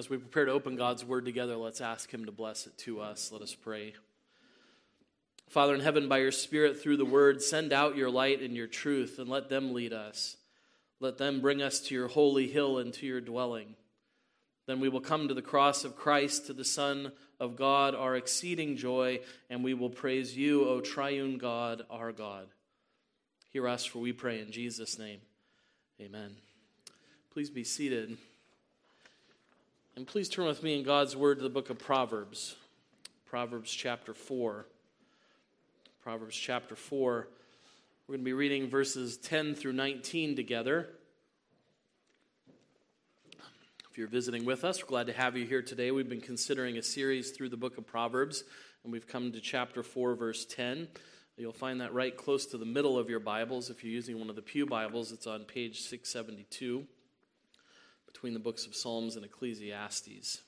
As we prepare to open God's word together, let's ask Him to bless it to us. Let us pray. Father in heaven, by your Spirit through the word, send out your light and your truth and let them lead us. Let them bring us to your holy hill and to your dwelling. Then we will come to the cross of Christ, to the Son of God, our exceeding joy, and we will praise you, O triune God, our God. Hear us, for we pray in Jesus' name. Amen. Please be seated. And please turn with me in God's Word to the book of Proverbs, Proverbs chapter 4. Proverbs chapter 4. We're going to be reading verses 10 through 19 together. If you're visiting with us, we're glad to have you here today. We've been considering a series through the book of Proverbs, and we've come to chapter 4, verse 10. You'll find that right close to the middle of your Bibles. If you're using one of the Pew Bibles, it's on page 672 between the books of Psalms and Ecclesiastes.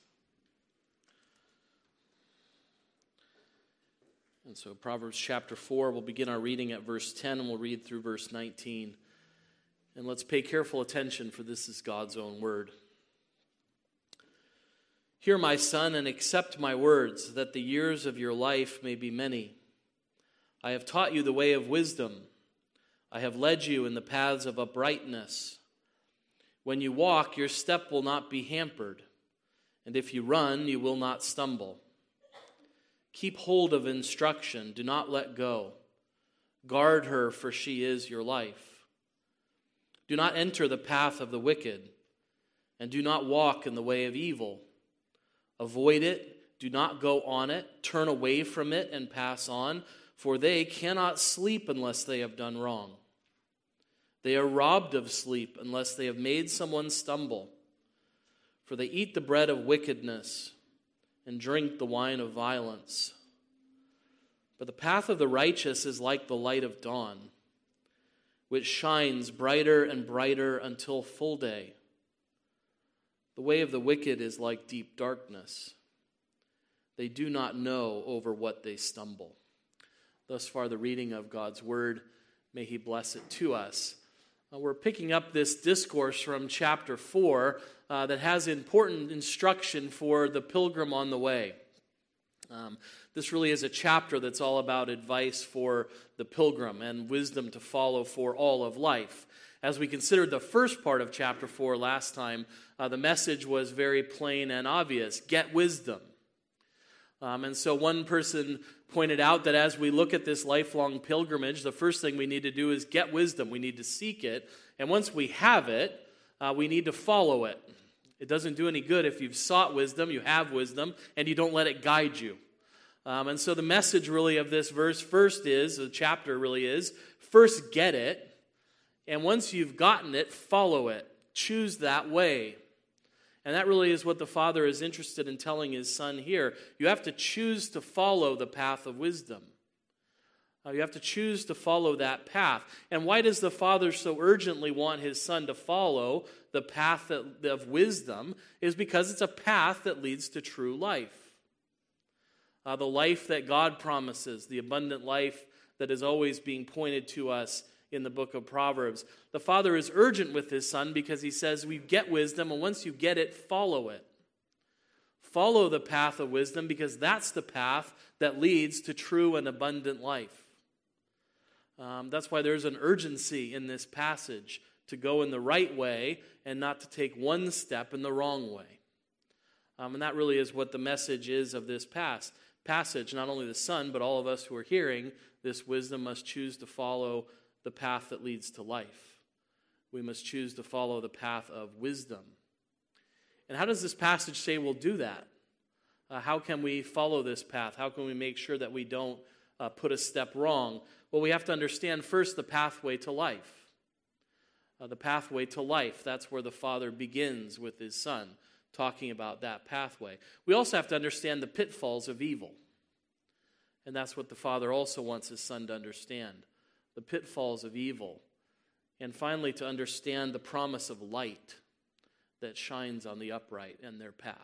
And so, Proverbs chapter 4, we'll begin our reading at verse 10 and we'll read through verse 19. And let's pay careful attention, for this is God's own word. Hear, my son, and accept my words, that the years of your life may be many. I have taught you the way of wisdom. I have led you in the paths of uprightness. When you walk, your step will not be hampered, and if you run, you will not stumble. Keep hold of instruction, do not let go. Guard her, for she is your life. Do not enter the path of the wicked, and do not walk in the way of evil. Avoid it, do not go on it, turn away from it, and pass on, for they cannot sleep unless they have done wrong. They are robbed of sleep unless they have made someone stumble. For they eat the bread of wickedness and drink the wine of violence. But the path of the righteous is like the light of dawn, which shines brighter and brighter until full day. The way of the wicked is like deep darkness. They do not know over what they stumble. Thus far, the reading of God's word. May He bless it to us. Uh, we're picking up this discourse from chapter 4 uh, that has important instruction for the pilgrim on the way. Um, this really is a chapter that's all about advice for the pilgrim and wisdom to follow for all of life. As we considered the first part of chapter 4 last time, uh, the message was very plain and obvious get wisdom. Um, and so one person pointed out that as we look at this lifelong pilgrimage, the first thing we need to do is get wisdom. We need to seek it. And once we have it, uh, we need to follow it. It doesn't do any good if you've sought wisdom, you have wisdom, and you don't let it guide you. Um, and so the message really of this verse first is, the chapter really is, first get it. And once you've gotten it, follow it. Choose that way. And that really is what the Father is interested in telling his Son here. You have to choose to follow the path of wisdom. Uh, you have to choose to follow that path. And why does the Father so urgently want his Son to follow the path that, of wisdom? Is because it's a path that leads to true life. Uh, the life that God promises, the abundant life that is always being pointed to us in the book of Proverbs. The father is urgent with his son because he says, We get wisdom, and once you get it, follow it. Follow the path of wisdom because that's the path that leads to true and abundant life. Um, that's why there's an urgency in this passage to go in the right way and not to take one step in the wrong way. Um, and that really is what the message is of this pass, passage. Not only the son, but all of us who are hearing this wisdom must choose to follow the path that leads to life. We must choose to follow the path of wisdom. And how does this passage say we'll do that? Uh, how can we follow this path? How can we make sure that we don't uh, put a step wrong? Well, we have to understand first the pathway to life. Uh, the pathway to life, that's where the Father begins with his Son, talking about that pathway. We also have to understand the pitfalls of evil. And that's what the Father also wants his Son to understand the pitfalls of evil, and finally to understand the promise of light that shines on the upright and their path.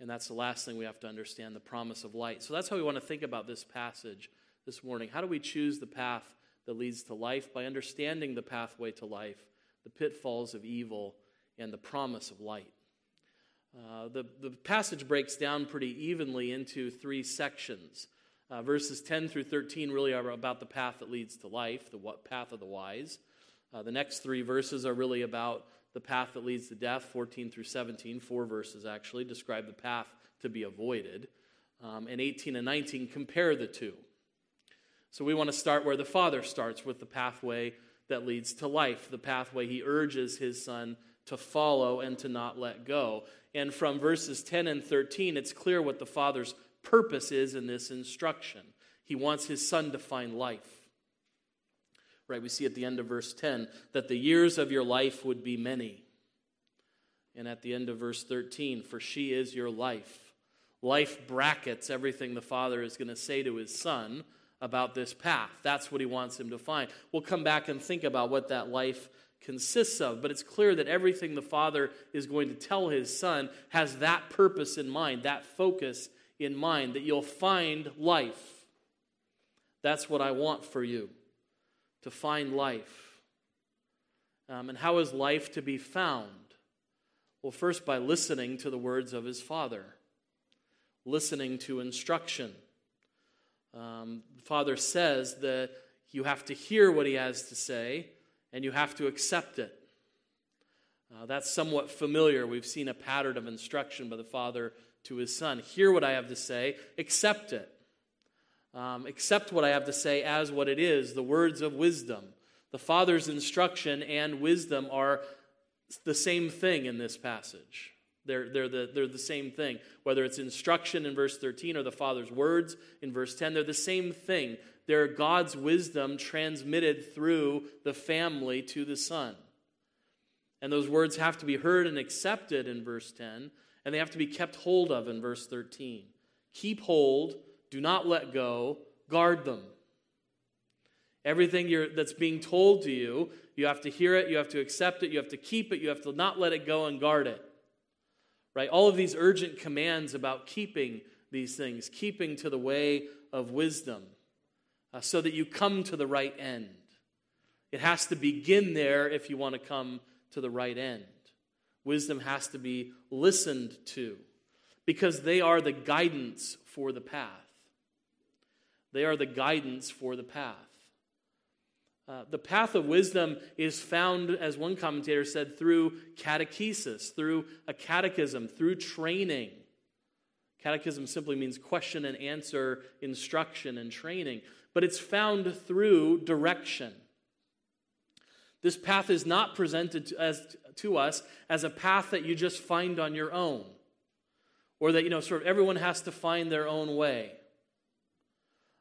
And that's the last thing we have to understand the promise of light. So that's how we want to think about this passage this morning. How do we choose the path that leads to life? By understanding the pathway to life, the pitfalls of evil, and the promise of light. Uh, the, the passage breaks down pretty evenly into three sections. Uh, verses 10 through 13 really are about the path that leads to life, the what, path of the wise. Uh, the next three verses are really about the path that leads to death, 14 through 17. Four verses actually describe the path to be avoided. Um, and 18 and 19 compare the two. So we want to start where the Father starts with the pathway that leads to life, the pathway he urges his Son to follow and to not let go. And from verses 10 and 13, it's clear what the Father's purpose is in this instruction. He wants his Son to find life. Right, we see at the end of verse 10 that the years of your life would be many. And at the end of verse 13, for she is your life. Life brackets everything the Father is going to say to his Son about this path. That's what he wants him to find. We'll come back and think about what that life consists of, but it's clear that everything the Father is going to tell his Son has that purpose in mind, that focus in mind, that you'll find life. That's what I want for you, to find life. Um, and how is life to be found? Well, first by listening to the words of his Father, listening to instruction. Um, the Father says that you have to hear what He has to say and you have to accept it. Uh, that's somewhat familiar. We've seen a pattern of instruction by the Father to His Son. Hear what I have to say, accept it. Um, accept what I have to say as what it is the words of wisdom. The Father's instruction and wisdom are the same thing in this passage. They're, they're, the, they're the same thing. Whether it's instruction in verse 13 or the Father's words in verse 10, they're the same thing. They're God's wisdom transmitted through the family to the Son. And those words have to be heard and accepted in verse 10, and they have to be kept hold of in verse 13. Keep hold, do not let go, guard them. Everything that's being told to you, you have to hear it, you have to accept it, you have to keep it, you have to not let it go and guard it. Right? All of these urgent commands about keeping these things, keeping to the way of wisdom, uh, so that you come to the right end. It has to begin there if you want to come to the right end. Wisdom has to be listened to because they are the guidance for the path. They are the guidance for the path. Uh, the path of wisdom is found, as one commentator said, through catechesis, through a catechism, through training. Catechism simply means question and answer, instruction, and training. But it's found through direction. This path is not presented as, to us as a path that you just find on your own, or that, you know, sort of everyone has to find their own way.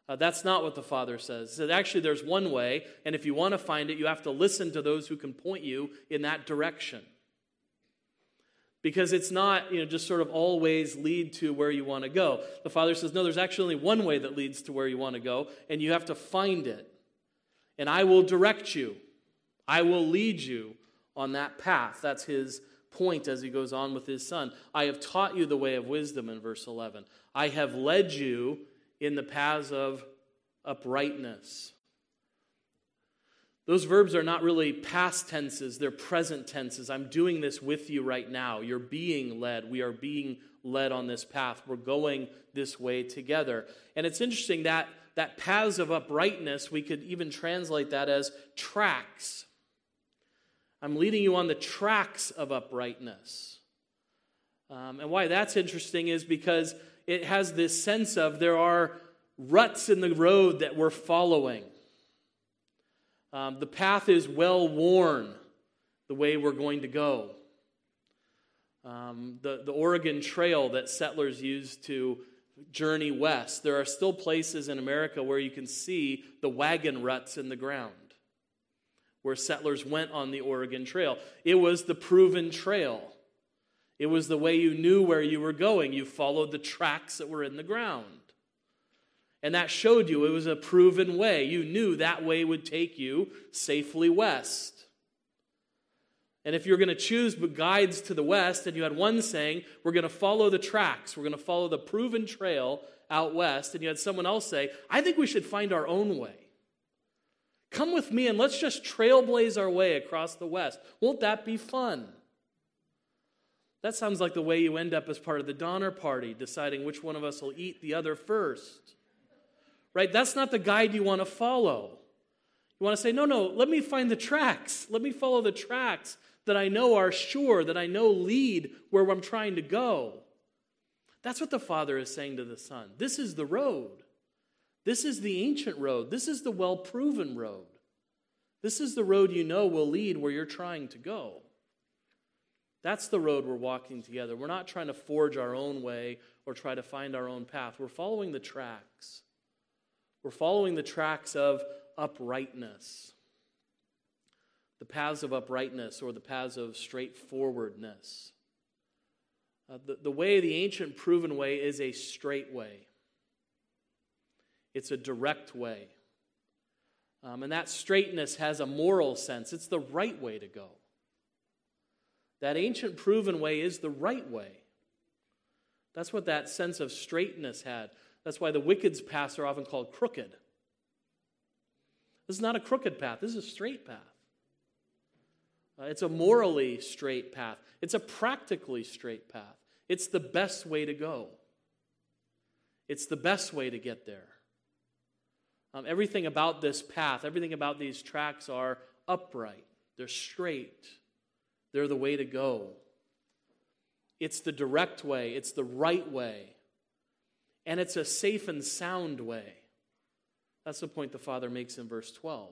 Uh, that's not what the Father says. Actually, there's one way, and if you want to find it, you have to listen to those who can point you in that direction. Because it's not, you know, just sort of always lead to where you want to go. The Father says, no, there's actually only one way that leads to where you want to go, and you have to find it. And I will direct you, I will lead you on that path. That's his point as he goes on with his son. I have taught you the way of wisdom in verse 11. I have led you in the paths of uprightness. Those verbs are not really past tenses, they're present tenses. I'm doing this with you right now. You're being led. We are being led on this path. We're going this way together. And it's interesting that that paths of uprightness, we could even translate that as tracks. I'm leading you on the tracks of uprightness. Um, and why that's interesting is because it has this sense of there are ruts in the road that we're following. Um, the path is well worn, the way we're going to go. Um, the, the Oregon Trail that settlers used to journey west, there are still places in America where you can see the wagon ruts in the ground where settlers went on the Oregon Trail. It was the proven trail. It was the way you knew where you were going. You followed the tracks that were in the ground. And that showed you it was a proven way. You knew that way would take you safely west. And if you're going to choose guides to the west, and you had one saying, We're going to follow the tracks, we're going to follow the proven trail out west, and you had someone else say, I think we should find our own way. Come with me and let's just trailblaze our way across the west. Won't that be fun? That sounds like the way you end up as part of the Donner Party, deciding which one of us will eat the other first. Right? That's not the guide you want to follow. You want to say, no, no, let me find the tracks. Let me follow the tracks that I know are sure, that I know lead where I'm trying to go. That's what the Father is saying to the Son. This is the road. This is the ancient road. This is the well proven road. This is the road you know will lead where you're trying to go. That's the road we're walking together. We're not trying to forge our own way or try to find our own path. We're following the tracks. We're following the tracks of uprightness, the paths of uprightness or the paths of straightforwardness. Uh, the, the way, the ancient proven way, is a straight way, it's a direct way. Um, and that straightness has a moral sense, it's the right way to go. That ancient proven way is the right way. That's what that sense of straightness had. That's why the wicked's paths are often called crooked. This is not a crooked path, this is a straight path. Uh, it's a morally straight path, it's a practically straight path. It's the best way to go, it's the best way to get there. Um, everything about this path, everything about these tracks are upright, they're straight, they're the way to go. It's the direct way, it's the right way, and it's a safe and sound way. That's the point the Father makes in verse 12.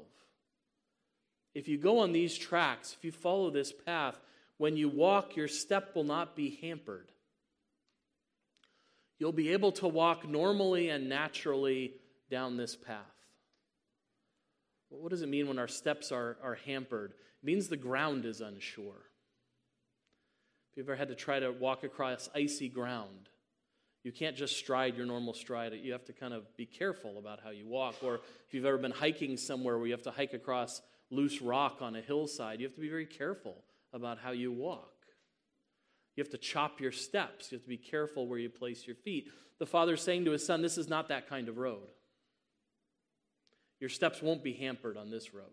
If you go on these tracks, if you follow this path, when you walk, your step will not be hampered. You'll be able to walk normally and naturally down this path. what does it mean when our steps are, are hampered? It means the ground is unsure. If you've ever had to try to walk across icy ground, you can't just stride your normal stride. You have to kind of be careful about how you walk. Or if you've ever been hiking somewhere where you have to hike across loose rock on a hillside, you have to be very careful about how you walk. You have to chop your steps. You have to be careful where you place your feet. The father's saying to his son, This is not that kind of road. Your steps won't be hampered on this road.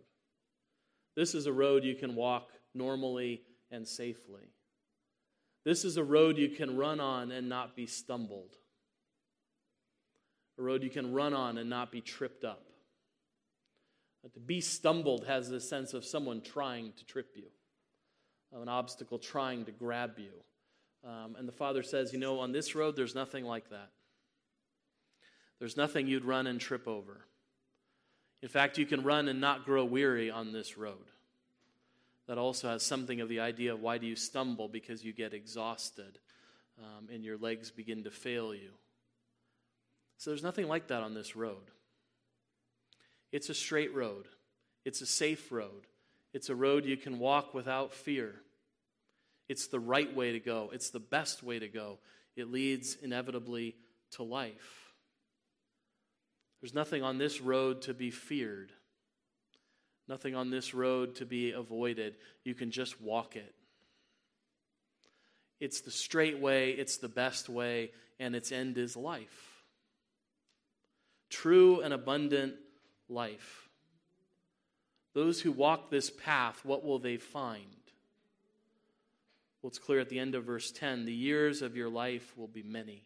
This is a road you can walk normally and safely. This is a road you can run on and not be stumbled. A road you can run on and not be tripped up. But to be stumbled has the sense of someone trying to trip you, of an obstacle trying to grab you. Um, and the Father says, You know, on this road, there's nothing like that. There's nothing you'd run and trip over. In fact, you can run and not grow weary on this road. That also has something of the idea of why do you stumble? Because you get exhausted um, and your legs begin to fail you. So there's nothing like that on this road. It's a straight road, it's a safe road, it's a road you can walk without fear. It's the right way to go, it's the best way to go. It leads inevitably to life. There's nothing on this road to be feared, nothing on this road to be avoided. You can just walk it. It's the straight way, it's the best way, and its end is life. True and abundant life. Those who walk this path, what will they find? Well, it's clear at the end of verse 10 the years of your life will be many.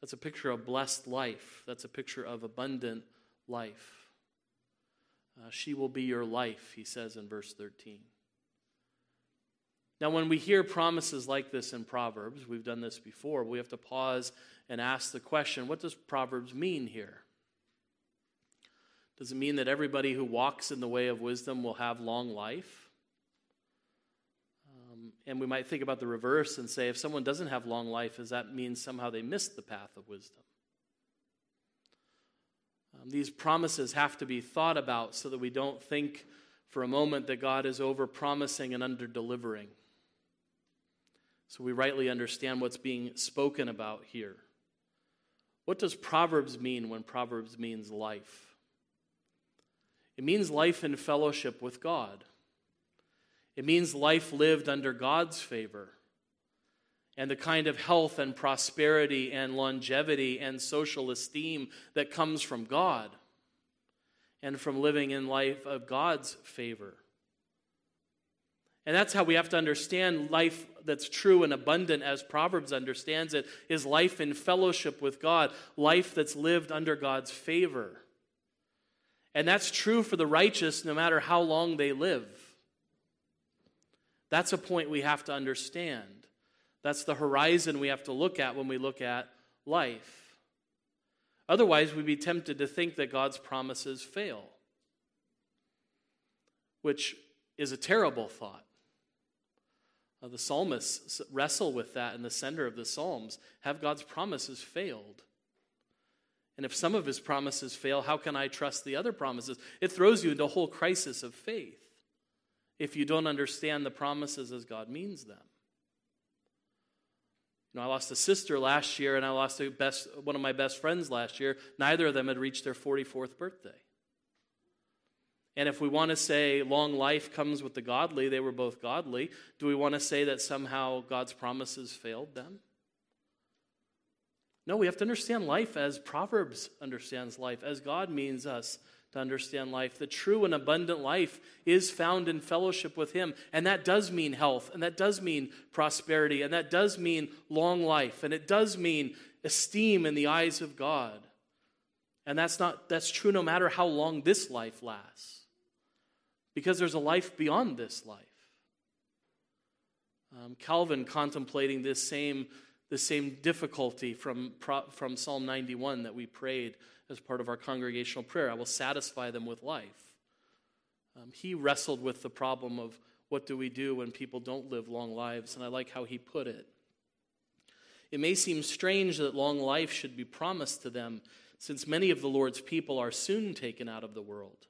That's a picture of blessed life. That's a picture of abundant life. Uh, she will be your life, he says in verse 13. Now, when we hear promises like this in Proverbs, we've done this before, we have to pause and ask the question what does Proverbs mean here? Does it mean that everybody who walks in the way of wisdom will have long life? And we might think about the reverse and say if someone doesn't have long life, does that mean somehow they missed the path of wisdom? Um, these promises have to be thought about so that we don't think for a moment that God is over promising and under delivering. So we rightly understand what's being spoken about here. What does Proverbs mean when Proverbs means life? It means life in fellowship with God. It means life lived under God's favor and the kind of health and prosperity and longevity and social esteem that comes from God and from living in life of God's favor. And that's how we have to understand life that's true and abundant as Proverbs understands it is life in fellowship with God, life that's lived under God's favor. And that's true for the righteous no matter how long they live. That's a point we have to understand. That's the horizon we have to look at when we look at life. Otherwise, we'd be tempted to think that God's promises fail, which is a terrible thought. Uh, the psalmists wrestle with that in the center of the Psalms. Have God's promises failed? And if some of his promises fail, how can I trust the other promises? It throws you into a whole crisis of faith if you don't understand the promises as God means them. You know, I lost a sister last year, and I lost a best, one of my best friends last year. Neither of them had reached their 44th birthday. And if we want to say long life comes with the godly, they were both godly, do we want to say that somehow God's promises failed them? No, we have to understand life as Proverbs understands life, as God means us to understand life. The true and abundant life is found in fellowship with Him. And that does mean health, and that does mean prosperity, and that does mean long life, and it does mean esteem in the eyes of God. And that's not that's true no matter how long this life lasts. Because there's a life beyond this life. Um, Calvin contemplating this same, the same difficulty from, from Psalm 91 that we prayed as part of our congregational prayer. I will satisfy them with life. Um, he wrestled with the problem of what do we do when people don't live long lives, and I like how he put it. It may seem strange that long life should be promised to them, since many of the Lord's people are soon taken out of the world.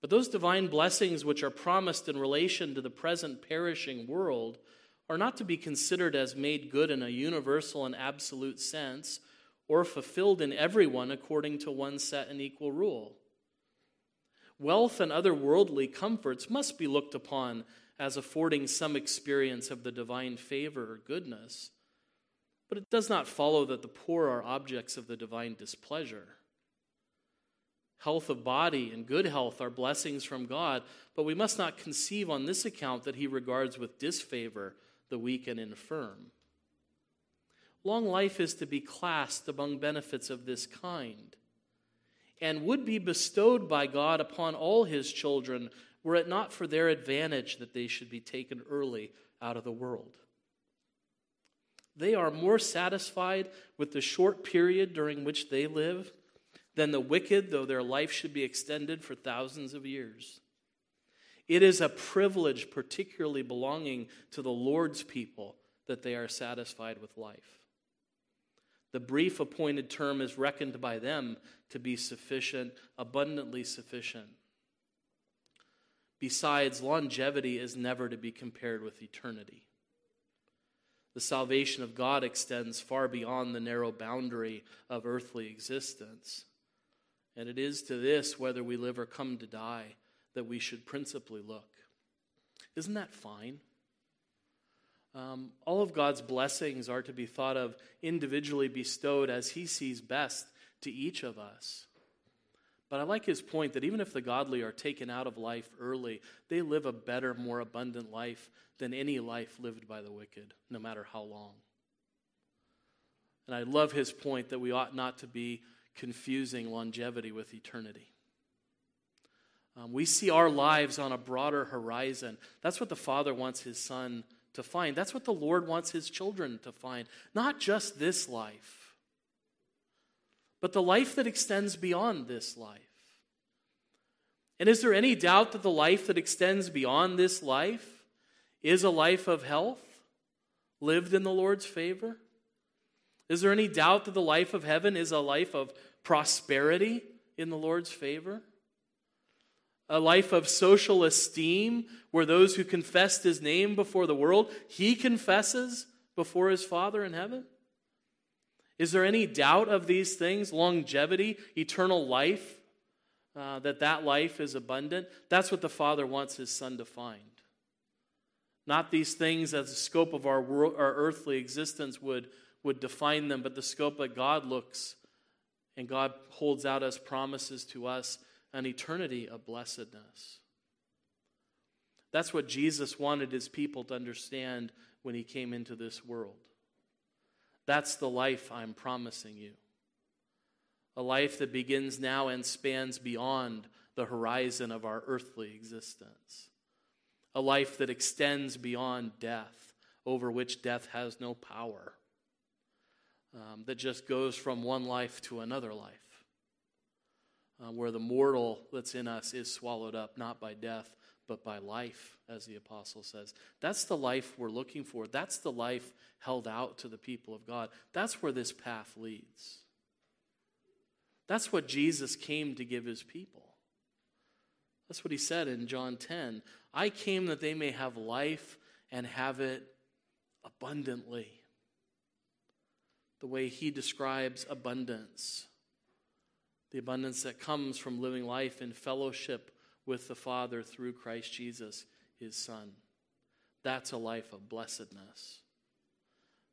But those divine blessings which are promised in relation to the present perishing world are not to be considered as made good in a universal and absolute sense, or fulfilled in everyone according to one set and equal rule. Wealth and other worldly comforts must be looked upon as affording some experience of the divine favor or goodness, but it does not follow that the poor are objects of the divine displeasure. Health of body and good health are blessings from God, but we must not conceive on this account that He regards with disfavor the weak and infirm. Long life is to be classed among benefits of this kind and would be bestowed by God upon all his children were it not for their advantage that they should be taken early out of the world. They are more satisfied with the short period during which they live than the wicked, though their life should be extended for thousands of years. It is a privilege, particularly belonging to the Lord's people, that they are satisfied with life. The brief appointed term is reckoned by them to be sufficient, abundantly sufficient. Besides, longevity is never to be compared with eternity. The salvation of God extends far beyond the narrow boundary of earthly existence. And it is to this, whether we live or come to die, that we should principally look. Isn't that fine? Um, all of God's blessings are to be thought of individually bestowed as He sees best to each of us. But I like his point that even if the godly are taken out of life early, they live a better, more abundant life than any life lived by the wicked, no matter how long. And I love his point that we ought not to be confusing longevity with eternity. Um, we see our lives on a broader horizon. That's what the Father wants his Son to find. That's what the Lord wants his children to find. Not just this life, but the life that extends beyond this life. And is there any doubt that the life that extends beyond this life is a life of health, lived in the Lord's favor? Is there any doubt that the life of heaven is a life of prosperity in the Lord's favor? A life of social esteem where those who confessed his name before the world, he confesses before his Father in heaven? Is there any doubt of these things? Longevity, eternal life, uh, that that life is abundant? That's what the Father wants his Son to find. Not these things as the scope of our, world, our earthly existence would, would define them, but the scope that God looks and God holds out as promises to us an eternity of blessedness. That's what Jesus wanted his people to understand when he came into this world. That's the life I'm promising you. A life that begins now and spans beyond the horizon of our earthly existence. A life that extends beyond death, over which death has no power. Um, that just goes from one life to another life. Uh, where the mortal that's in us is swallowed up not by death, but by life, as the apostle says. That's the life we're looking for. That's the life held out to the people of God. That's where this path leads. That's what Jesus came to give his people. That's what he said in John 10. I came that they may have life and have it abundantly. The way he describes abundance, the abundance that comes from living life in fellowship with the Father through Christ Jesus, his Son. That's a life of blessedness.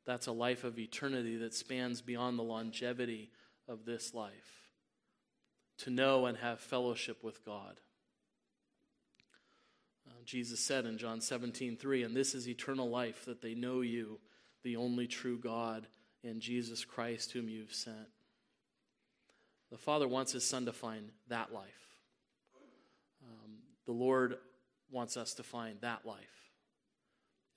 That's a life of eternity that spans beyond the longevity of this life. To know and have fellowship with God. Uh, Jesus said in John 17, 3, and this is eternal life, that they know you, the only true God, and Jesus Christ, whom you've sent. The Father wants His Son to find that life. Um, the Lord wants us to find that life,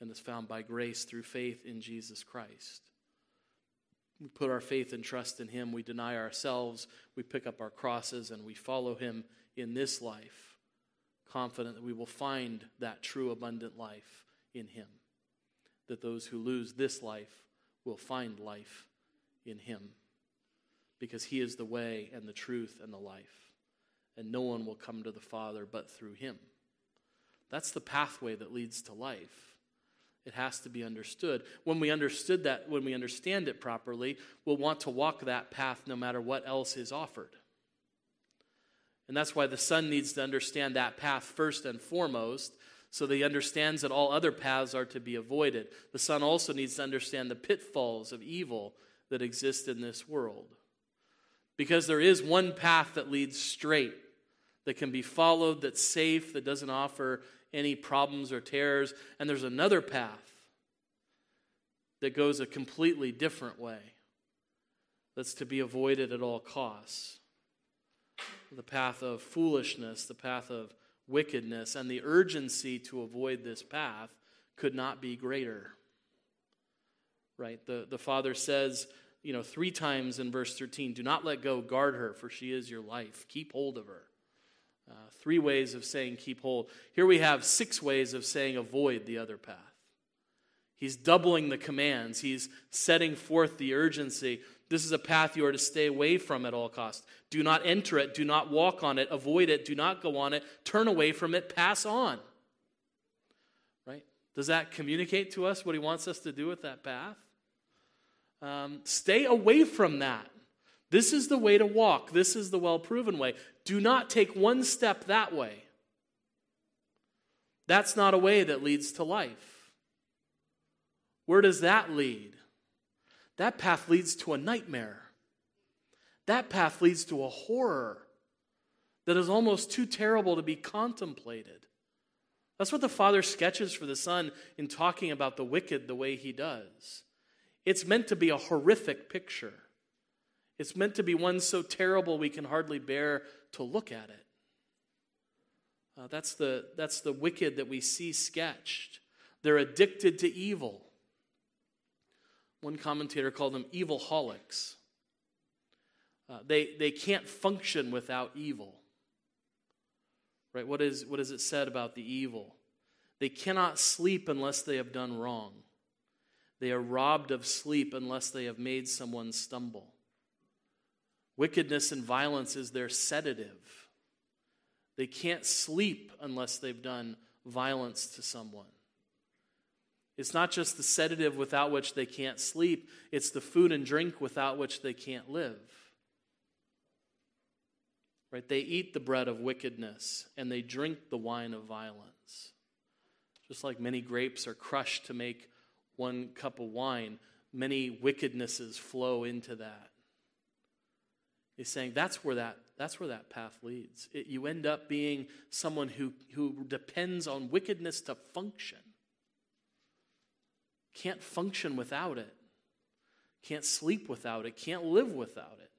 and it's found by grace through faith in Jesus Christ. We put our faith and trust in Him, we deny ourselves, we pick up our crosses, and we follow Him in this life, confident that we will find that true abundant life in Him. That those who lose this life will find life in Him, because He is the way and the truth and the life and no one will come to the Father but through him. That's the pathway that leads to life. It has to be understood. When we understood that, when we understand it properly, we'll want to walk that path no matter what else is offered. And that's why the son needs to understand that path first and foremost, so that he understands that all other paths are to be avoided. The son also needs to understand the pitfalls of evil that exist in this world. Because there is one path that leads straight that can be followed, that's safe, that doesn't offer any problems or terrors. And there's another path that goes a completely different way that's to be avoided at all costs. The path of foolishness, the path of wickedness, and the urgency to avoid this path could not be greater. Right? The, the Father says, you know, three times in verse 13, do not let go, guard her, for she is your life. Keep hold of her. Uh, three ways of saying keep hold. Here we have six ways of saying avoid the other path. He's doubling the commands, he's setting forth the urgency. This is a path you are to stay away from at all costs. Do not enter it, do not walk on it, avoid it, do not go on it, turn away from it, pass on. Right? Does that communicate to us what he wants us to do with that path? Um, stay away from that. This is the way to walk. This is the well proven way. Do not take one step that way. That's not a way that leads to life. Where does that lead? That path leads to a nightmare. That path leads to a horror that is almost too terrible to be contemplated. That's what the Father sketches for the Son in talking about the wicked the way he does. It's meant to be a horrific picture. It's meant to be one so terrible we can hardly bear to look at it. Uh, that's, the, that's the wicked that we see sketched. They're addicted to evil. One commentator called them evil holics. Uh, they, they can't function without evil. Right? What is, what is it said about the evil? They cannot sleep unless they have done wrong. They are robbed of sleep unless they have made someone stumble. Wickedness and violence is their sedative. They can't sleep unless they've done violence to someone. It's not just the sedative without which they can't sleep, it's the food and drink without which they can't live. Right? They eat the bread of wickedness and they drink the wine of violence. Just like many grapes are crushed to make one cup of wine, many wickednesses flow into that. He's saying that's where that, that's where that path leads. It, you end up being someone who, who depends on wickedness to function. Can't function without it. Can't sleep without it. Can't live without it.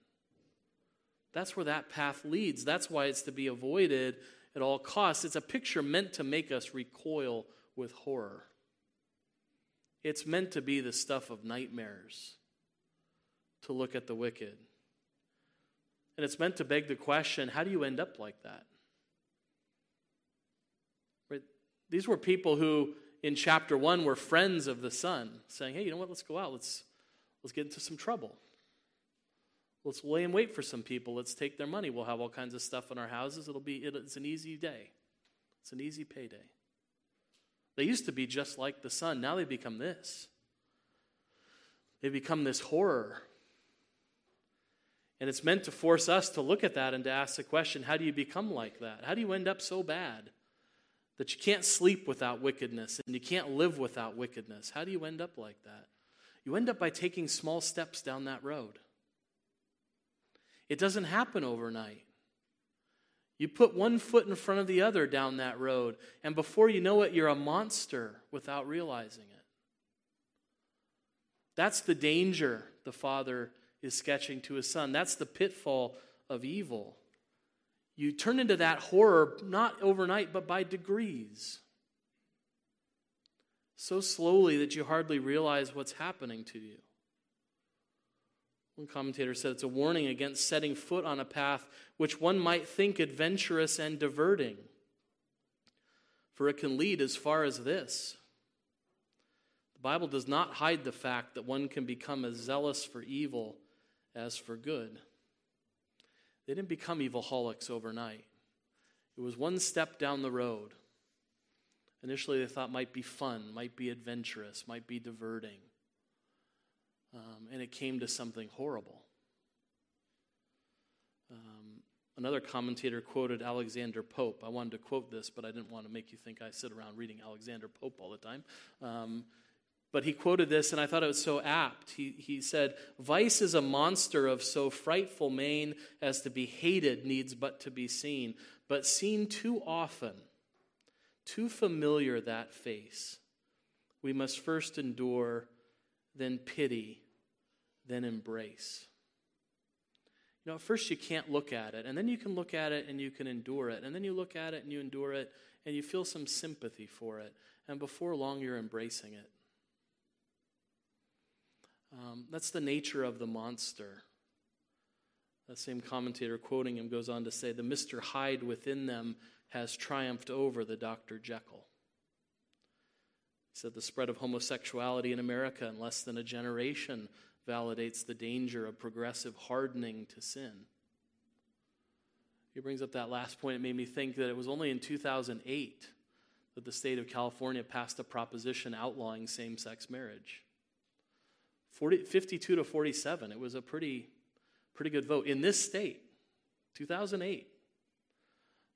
That's where that path leads. That's why it's to be avoided at all costs. It's a picture meant to make us recoil with horror. It's meant to be the stuff of nightmares to look at the wicked. And it's meant to beg the question how do you end up like that? Right? These were people who, in chapter one, were friends of the son, saying, hey, you know what? Let's go out. Let's, let's get into some trouble. Let's lay in wait for some people. Let's take their money. We'll have all kinds of stuff in our houses. It'll be, it's an easy day, it's an easy payday. They used to be just like the son. Now they become this. They become this horror. And it's meant to force us to look at that and to ask the question how do you become like that? How do you end up so bad that you can't sleep without wickedness and you can't live without wickedness? How do you end up like that? You end up by taking small steps down that road. It doesn't happen overnight. You put one foot in front of the other down that road, and before you know it, you're a monster without realizing it. That's the danger the Father is sketching to his son. That's the pitfall of evil. You turn into that horror not overnight, but by degrees. So slowly that you hardly realize what's happening to you. One commentator said it's a warning against setting foot on a path which one might think adventurous and diverting, for it can lead as far as this. The Bible does not hide the fact that one can become as zealous for evil as for good. They didn't become evilholics overnight. It was one step down the road. Initially, they thought might be fun, might be adventurous, might be diverting um, and it came to something horrible. Um, another commentator quoted Alexander Pope. I wanted to quote this, but I didn't want to make you think I sit around reading Alexander Pope all the time. Um, but he quoted this, and I thought it was so apt. He, he said, Vice is a monster of so frightful mien as to be hated needs but to be seen, but seen too often, too familiar that face. We must first endure then pity, then embrace. You know, at first you can't look at it, and then you can look at it and you can endure it, and then you look at it and you endure it, and you feel some sympathy for it, and before long you're embracing it. Um, that's the nature of the monster. That same commentator quoting him goes on to say, The Mr. Hyde within them has triumphed over the Dr. Jekyll. He said the spread of homosexuality in America in less than a generation validates the danger of progressive hardening to sin. He brings up that last point. It made me think that it was only in 2008 that the state of California passed a proposition outlawing same sex marriage. 40, 52 to 47. It was a pretty, pretty good vote in this state, 2008.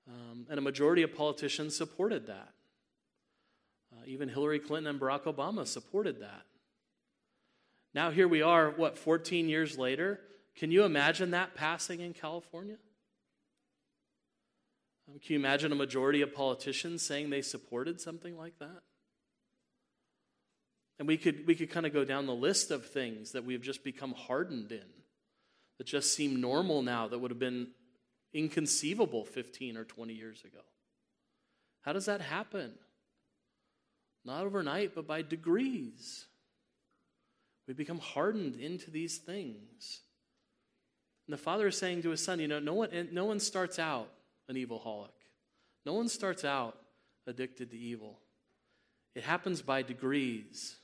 Um, and a majority of politicians supported that. Uh, even Hillary Clinton and Barack Obama supported that. Now, here we are, what, 14 years later? Can you imagine that passing in California? Um, can you imagine a majority of politicians saying they supported something like that? And we could, we could kind of go down the list of things that we've just become hardened in, that just seem normal now, that would have been inconceivable 15 or 20 years ago. How does that happen? Not overnight, but by degrees. We become hardened into these things. And the father is saying to his son, you know, no one, no one starts out an evil holic. No one starts out addicted to evil. It happens by degrees.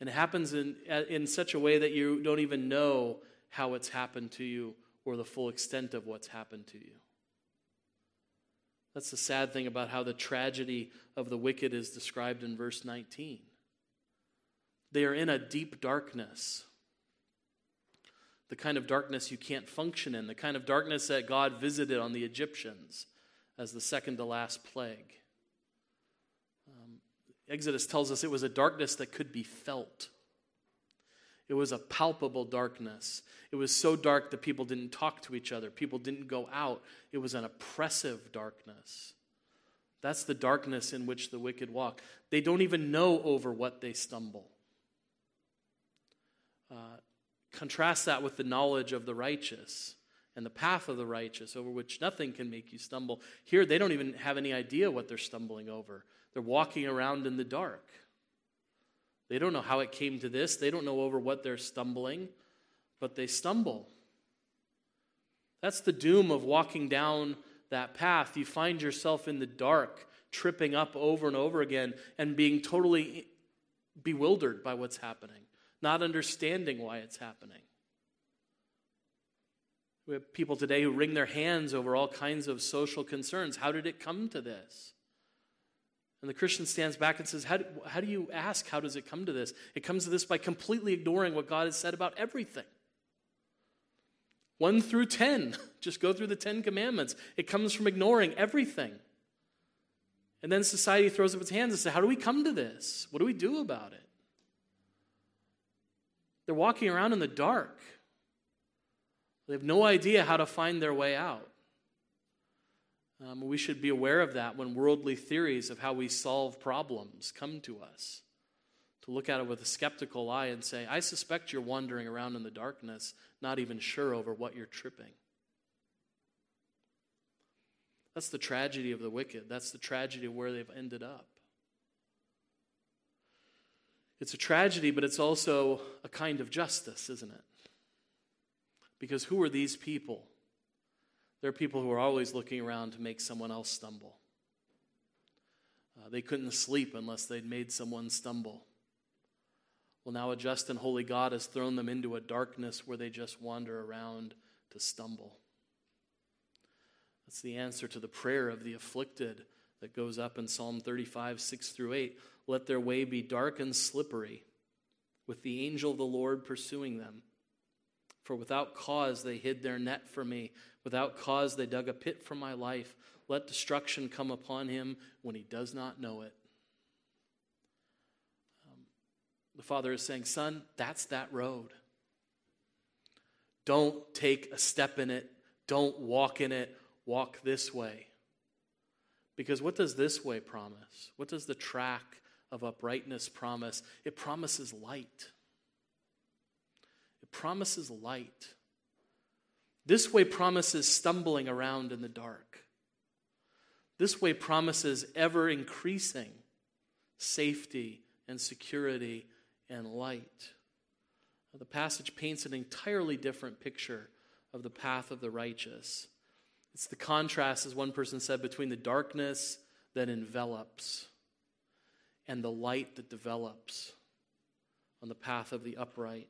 And it happens in, in such a way that you don't even know how it's happened to you or the full extent of what's happened to you. That's the sad thing about how the tragedy of the wicked is described in verse 19. They are in a deep darkness. The kind of darkness you can't function in, the kind of darkness that God visited on the Egyptians as the second to last plague. Um, Exodus tells us it was a darkness that could be felt. It was a palpable darkness. It was so dark that people didn't talk to each other, people didn't go out. It was an oppressive darkness. That's the darkness in which the wicked walk. They don't even know over what they stumble. Uh, contrast that with the knowledge of the righteous and the path of the righteous, over which nothing can make you stumble. Here, they don't even have any idea what they're stumbling over. They're walking around in the dark. They don't know how it came to this, they don't know over what they're stumbling, but they stumble. That's the doom of walking down that path. You find yourself in the dark, tripping up over and over again, and being totally bewildered by what's happening, not understanding why it's happening. We have people today who wring their hands over all kinds of social concerns. How did it come to this? And the Christian stands back and says, how do, how do you ask, how does it come to this? It comes to this by completely ignoring what God has said about everything. 1 through 10, just go through the 10 commandments. It comes from ignoring everything. And then society throws up its hands and says, How do we come to this? What do we do about it? They're walking around in the dark. They have no idea how to find their way out. Um, we should be aware of that when worldly theories of how we solve problems come to us. To look at it with a skeptical eye and say, I suspect you're wandering around in the darkness, not even sure over what you're tripping. That's the tragedy of the wicked. That's the tragedy of where they've ended up. It's a tragedy, but it's also a kind of justice, isn't it? Because who are these people? They're people who are always looking around to make someone else stumble. Uh, they couldn't sleep unless they'd made someone stumble. Well, now a just and holy God has thrown them into a darkness where they just wander around to stumble. That's the answer to the prayer of the afflicted that goes up in Psalm 35, 6 through 8. Let their way be dark and slippery, with the angel of the Lord pursuing them. For without cause they hid their net for me. Without cause they dug a pit for my life. Let destruction come upon him when he does not know it. Um, the father is saying, Son, that's that road. Don't take a step in it. Don't walk in it. Walk this way. Because what does this way promise? What does the track of uprightness promise? It promises light It promises light. This way promises stumbling around in the dark. This way promises ever increasing safety and security and light. The passage paints an entirely different picture of the path of the righteous. It's the contrast, as one person said, between the darkness that envelops and the light that develops on the path of the upright.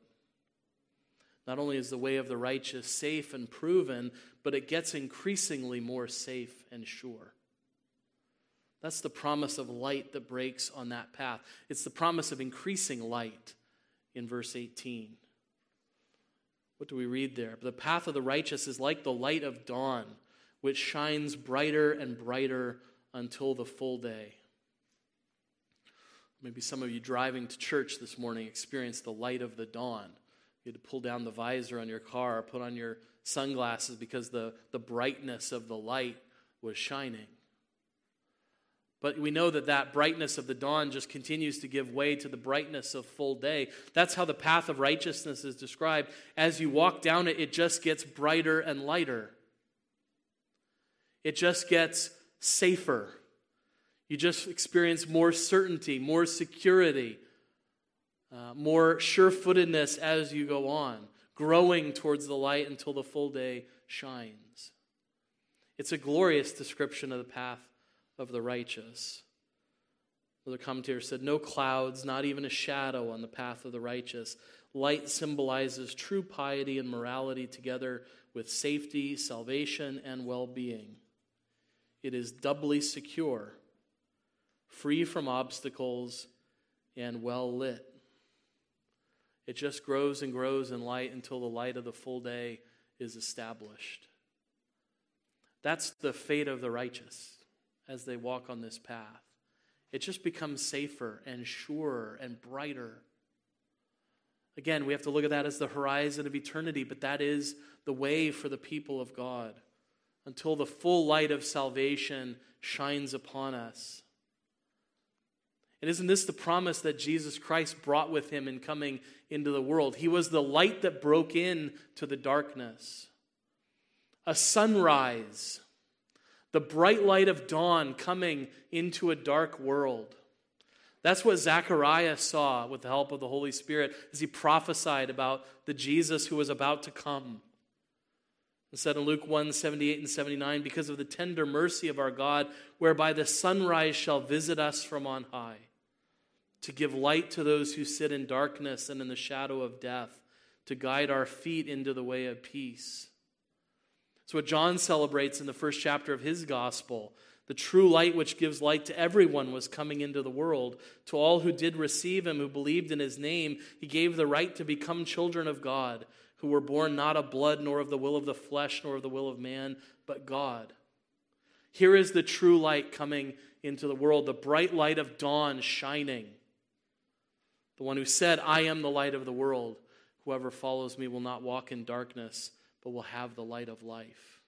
Not only is the way of the righteous safe and proven, but it gets increasingly more safe and sure. That's the promise of light that breaks on that path. It's the promise of increasing light in verse 18. What do we read there? The path of the righteous is like the light of dawn, which shines brighter and brighter until the full day. Maybe some of you driving to church this morning experienced the light of the dawn. You had to pull down the visor on your car, put on your sunglasses because the, the brightness of the light was shining. But we know that that brightness of the dawn just continues to give way to the brightness of full day. That's how the path of righteousness is described. As you walk down it, it just gets brighter and lighter. It just gets safer. You just experience more certainty, more security, uh, more sure footedness as you go on, growing towards the light until the full day shines. It's a glorious description of the path of the righteous. Another commentator said, No clouds, not even a shadow on the path of the righteous. Light symbolizes true piety and morality together with safety, salvation, and well being. It is doubly secure, free from obstacles, and well lit. It just grows and grows in light until the light of the full day is established. That's the fate of the righteous as they walk on this path. It just becomes safer and surer and brighter. Again, we have to look at that as the horizon of eternity, but that is the way for the people of God until the full light of salvation shines upon us. And isn't this the promise that Jesus Christ brought with him in coming into the world? He was the light that broke in to the darkness. A sunrise, the bright light of dawn coming into a dark world. That's what Zechariah saw with the help of the Holy Spirit as he prophesied about the Jesus who was about to come. It said in Luke 1 78 and 79, because of the tender mercy of our God, whereby the sunrise shall visit us from on high, to give light to those who sit in darkness and in the shadow of death, to guide our feet into the way of peace. It's what John celebrates in the first chapter of his gospel the true light which gives light to everyone was coming into the world. To all who did receive him, who believed in his name, he gave the right to become children of God, who were born not of blood, nor of the will of the flesh, nor of the will of man, but God. Here is the true light coming into the world, the bright light of dawn shining. The one who said, I am the light of the world. Whoever follows me will not walk in darkness, but will have the light of life.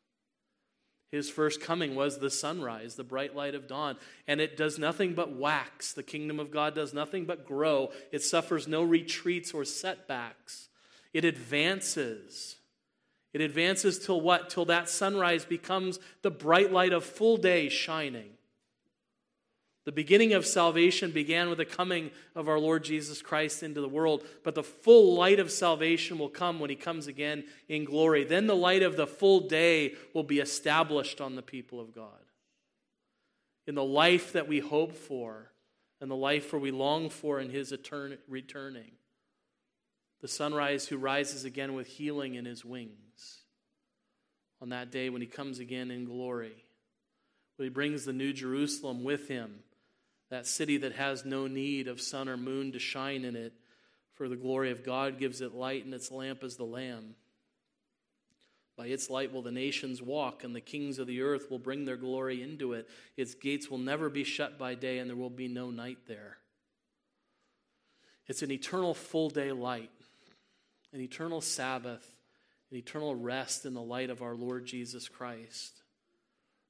His first coming was the sunrise, the bright light of dawn. And it does nothing but wax. The kingdom of God does nothing but grow. It suffers no retreats or setbacks. It advances. It advances till what? Till that sunrise becomes the bright light of full day shining. The beginning of salvation began with the coming of our Lord Jesus Christ into the world, but the full light of salvation will come when he comes again in glory. Then the light of the full day will be established on the people of God. In the life that we hope for and the life where we long for in his etern- returning. The sunrise who rises again with healing in his wings. On that day when he comes again in glory, when he brings the new Jerusalem with him that city that has no need of sun or moon to shine in it, for the glory of God gives it light, and its lamp is the Lamb. By its light will the nations walk, and the kings of the earth will bring their glory into it. Its gates will never be shut by day, and there will be no night there. It's an eternal full day light, an eternal Sabbath, an eternal rest in the light of our Lord Jesus Christ.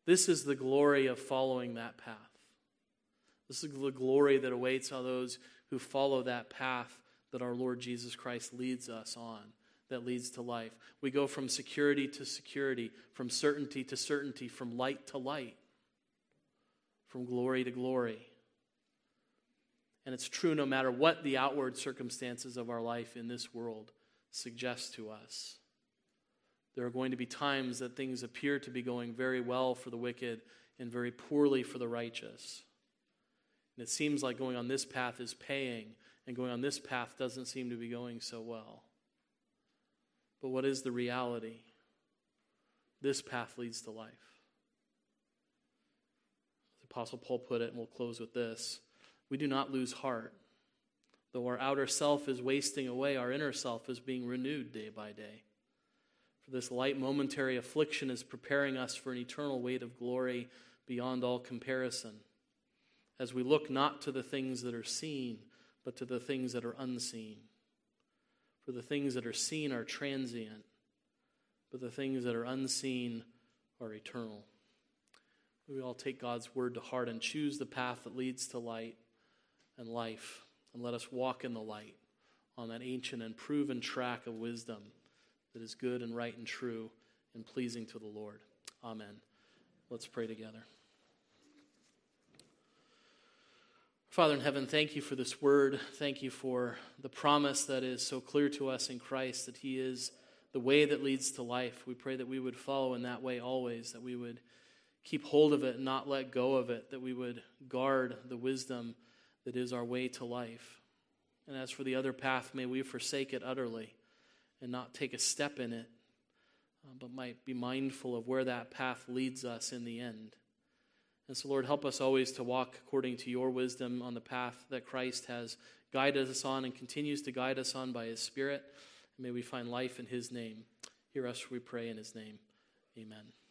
This is the glory of following that path. This is the glory that awaits all those who follow that path that our Lord Jesus Christ leads us on, that leads to life. We go from security to security, from certainty to certainty, from light to light, from glory to glory. And it's true no matter what the outward circumstances of our life in this world suggest to us. There are going to be times that things appear to be going very well for the wicked and very poorly for the righteous. And it seems like going on this path is paying, and going on this path doesn't seem to be going so well. But what is the reality? This path leads to life. The Apostle Paul put it, and we'll close with this we do not lose heart. Though our outer self is wasting away, our inner self is being renewed day by day. For this light momentary affliction is preparing us for an eternal weight of glory beyond all comparison as we look not to the things that are seen, but to the things that are unseen. For the things that are seen are transient, but the things that are unseen are eternal. We all take God's word to heart and choose the path that leads to light and life, and let us walk in the light on that ancient and proven track of wisdom that is good and right and true and pleasing to the Lord. Amen. Let's pray together. Father in heaven, thank you for this word. Thank you for the promise that is so clear to us in Christ that He is the way that leads to life. We pray that we would follow in that way always, that we would keep hold of it and not let go of it, that we would guard the wisdom that is our way to life. And as for the other path, may we forsake it utterly and not take a step in it, uh, but might be mindful of where that path leads us in the end. And so, Lord, help us always to walk according to your wisdom on the path that Christ has guided us on and continues to guide us on by his Spirit. And may we find life in his name. Hear us, we pray, in his name. Amen.